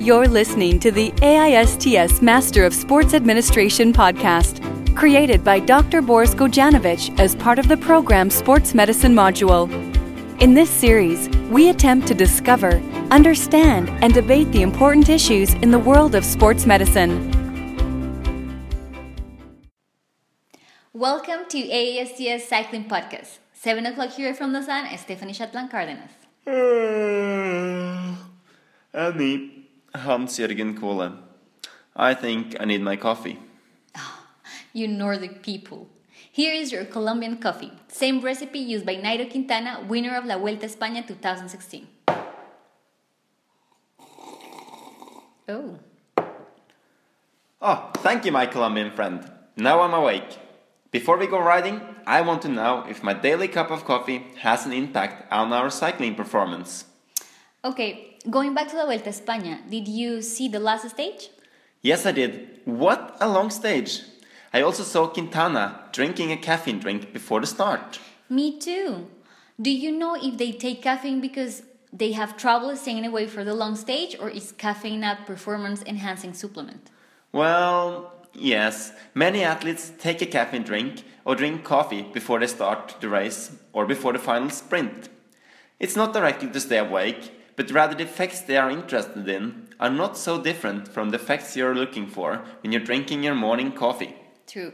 You're listening to the AISTS Master of Sports Administration podcast, created by Dr. Boris Gojanovic as part of the program Sports Medicine module. In this series, we attempt to discover, understand, and debate the important issues in the world of sports medicine. Welcome to AISTS Cycling Podcast. 7 o'clock here from the sun, Stephanie Chatlan Cardenas. Eh, Annie, Hans Jürgen Kohle. I think I need my coffee. Ah, you Nordic people. Here is your Colombian coffee. Same recipe used by Nairo Quintana, winner of La Vuelta a España 2016. Oh. Oh, thank you, my Colombian friend. Now I'm awake. Before we go riding, I want to know if my daily cup of coffee has an impact on our cycling performance. Okay, going back to the Vuelta a España, did you see the last stage? Yes, I did. What a long stage! I also saw Quintana drinking a caffeine drink before the start. Me too. Do you know if they take caffeine because they have trouble staying away for the long stage or is caffeine a performance enhancing supplement? Well, yes, many athletes take a caffeine drink or drink coffee before they start the race or before the final sprint. It's not directly to stay awake, but rather the effects they are interested in are not so different from the effects you're looking for when you're drinking your morning coffee. True.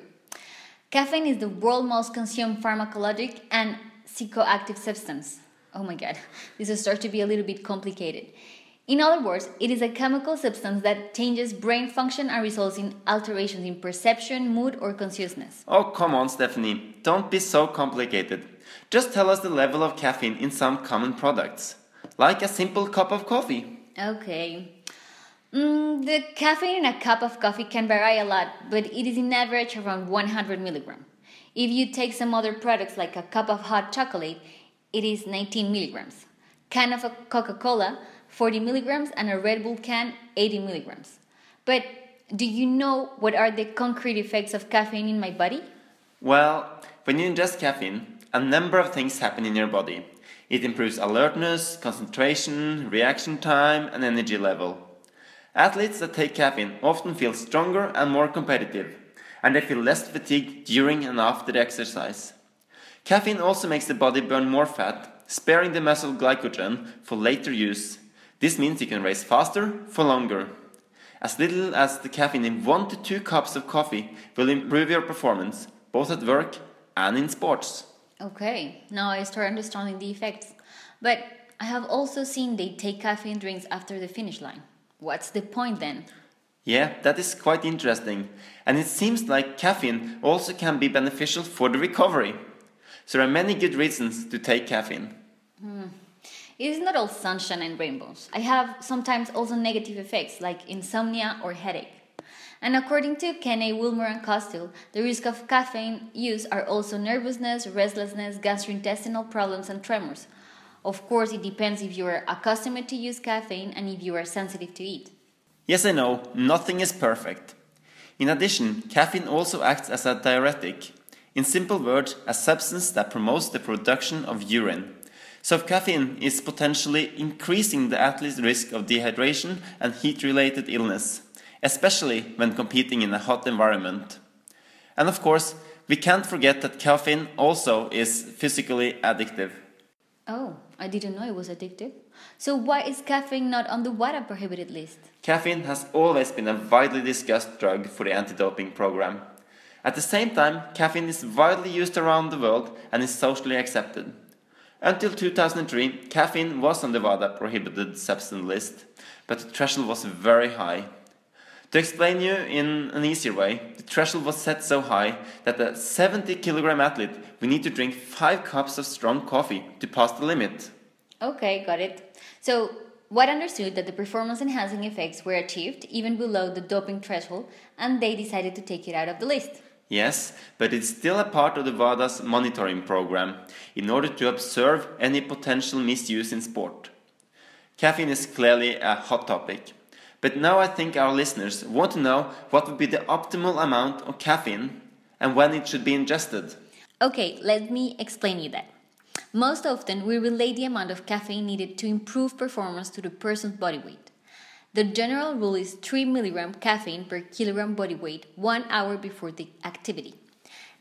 Caffeine is the world's most consumed pharmacologic and psychoactive substance. Oh my god, this will start to be a little bit complicated. In other words, it is a chemical substance that changes brain function and results in alterations in perception, mood, or consciousness. Oh, come on, Stephanie. Don't be so complicated. Just tell us the level of caffeine in some common products, like a simple cup of coffee. Okay. Mm, the caffeine in a cup of coffee can vary a lot, but it is in average around 100 milligram. If you take some other products like a cup of hot chocolate, it is 19 milligrams. Can of Coca Cola, 40 milligrams, and a Red Bull can, 80 milligrams. But do you know what are the concrete effects of caffeine in my body? Well, when you ingest caffeine, a number of things happen in your body. It improves alertness, concentration, reaction time, and energy level. Athletes that take caffeine often feel stronger and more competitive, and they feel less fatigued during and after the exercise. Caffeine also makes the body burn more fat, sparing the muscle glycogen for later use. This means you can race faster for longer. As little as the caffeine in 1 to 2 cups of coffee will improve your performance, both at work and in sports. Okay, now I start understanding the effects. But I have also seen they take caffeine drinks after the finish line. What's the point then? Yeah, that is quite interesting. And it seems like caffeine also can be beneficial for the recovery. So there are many good reasons to take caffeine. Hmm. It is not all sunshine and rainbows. I have sometimes also negative effects like insomnia or headache. And according to Kenney, Wilmer, and Costill, the risk of caffeine use are also nervousness, restlessness, gastrointestinal problems, and tremors. Of course, it depends if you are accustomed to use caffeine and if you are sensitive to it. Yes, I know, nothing is perfect. In addition, caffeine also acts as a diuretic. In simple words, a substance that promotes the production of urine. So, caffeine is potentially increasing the athlete's risk of dehydration and heat related illness especially when competing in a hot environment. And of course, we can't forget that caffeine also is physically addictive. Oh, I didn't know it was addictive. So why is caffeine not on the WADA prohibited list? Caffeine has always been a widely discussed drug for the anti-doping program. At the same time, caffeine is widely used around the world and is socially accepted. Until 2003, caffeine was on the WADA prohibited substance list, but the threshold was very high. To explain you in an easier way, the threshold was set so high that a 70 kilogram athlete would need to drink 5 cups of strong coffee to pass the limit. Okay, got it. So, WADA understood that the performance enhancing effects were achieved even below the doping threshold and they decided to take it out of the list. Yes, but it's still a part of the WADA's monitoring program in order to observe any potential misuse in sport. Caffeine is clearly a hot topic. But now I think our listeners want to know what would be the optimal amount of caffeine and when it should be ingested. Okay, let me explain you that. Most often, we relate the amount of caffeine needed to improve performance to the person's body weight. The general rule is 3 mg caffeine per kilogram body weight one hour before the activity.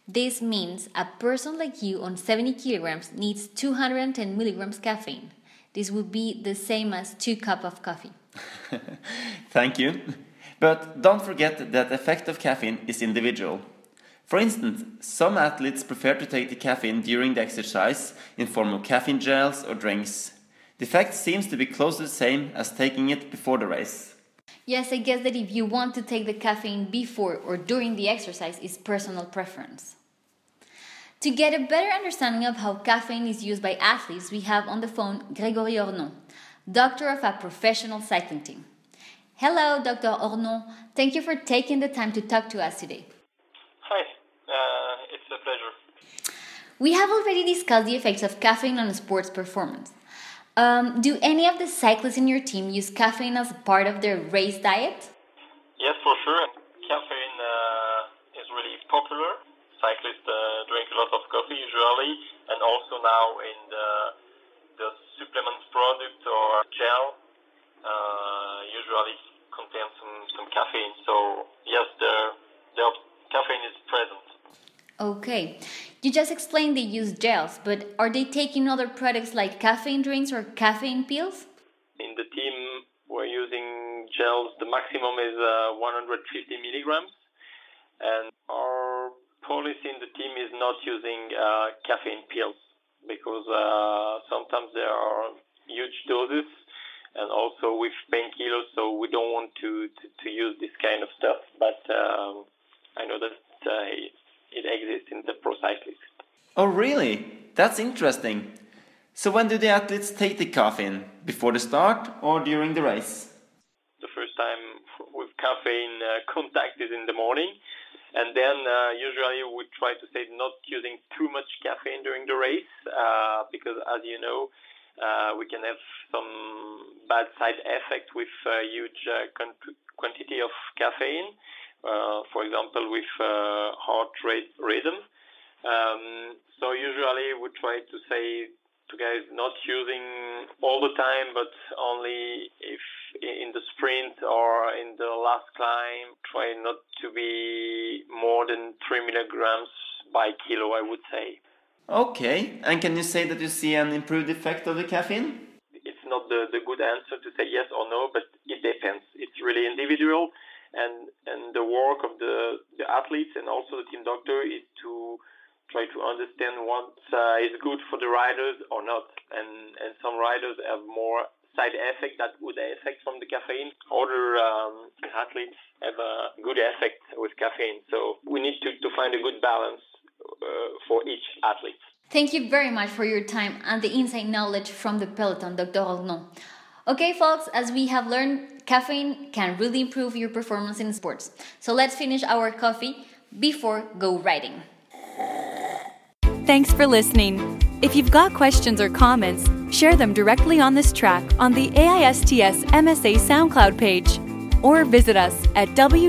This means a person like you on 70 kilograms needs 210 milligrams caffeine. This would be the same as 2 cup of coffee. Thank you. But don't forget that the effect of caffeine is individual. For instance, some athletes prefer to take the caffeine during the exercise in form of caffeine gels or drinks. The effect seems to be close to the same as taking it before the race. Yes, I guess that if you want to take the caffeine before or during the exercise is personal preference. To get a better understanding of how caffeine is used by athletes, we have on the phone Grégory Ornon, doctor of a professional cycling team. Hello, Dr. Ornon. Thank you for taking the time to talk to us today. Hi, uh, it's a pleasure. We have already discussed the effects of caffeine on sports performance. Um, do any of the cyclists in your team use caffeine as part of their race diet? Yes, for sure. Caffeine uh, is really popular. Cyclists uh, drink a lot of coffee usually, and also now in the, the supplements product or gel uh, usually contains some, some caffeine. So yes, the, the caffeine is present. Okay. You just explained they use gels, but are they taking other products like caffeine drinks or caffeine pills? In the team, we're using gels. The maximum is uh, 150 milligrams. And our policy in the team is not using uh, caffeine pills because uh, sometimes there are huge doses and also with painkillers, so we don't want to, to, to, use this kind of stuff. But um, I know that uh, it exists in the pro cycling. Oh, really? That's interesting. So, when do the athletes take the caffeine? Before the start or during the race? The first time with caffeine uh, contact is in the morning. And then uh, usually we try to say not using too much caffeine during the race uh, because, as you know, uh, we can have some bad side effect with a huge uh, quantity of caffeine. Uh, for example, with uh, heart rate rhythm. Um, so usually we try to say to guys not using all the time, but only if in the sprint or in the last climb, try not to be more than three milligrams by kilo, I would say. Okay, and can you say that you see an improved effect of the caffeine? It's not the, the good answer to say yes or no, but it depends. It's really individual and and the work of the the athletes and also the team doctor is to try to understand what uh, is good for the riders or not and and some riders have more side effect that good effect from the caffeine other um, athletes have a good effect with caffeine so we need to, to find a good balance uh, for each athlete Thank you very much for your time and the inside knowledge from the peloton, Dr. Ornon. Okay, folks, as we have learned, caffeine can really improve your performance in sports. So let's finish our coffee before go riding. Thanks for listening. If you've got questions or comments, share them directly on this track on the AISTS MSA SoundCloud page or visit us at www.aists.org.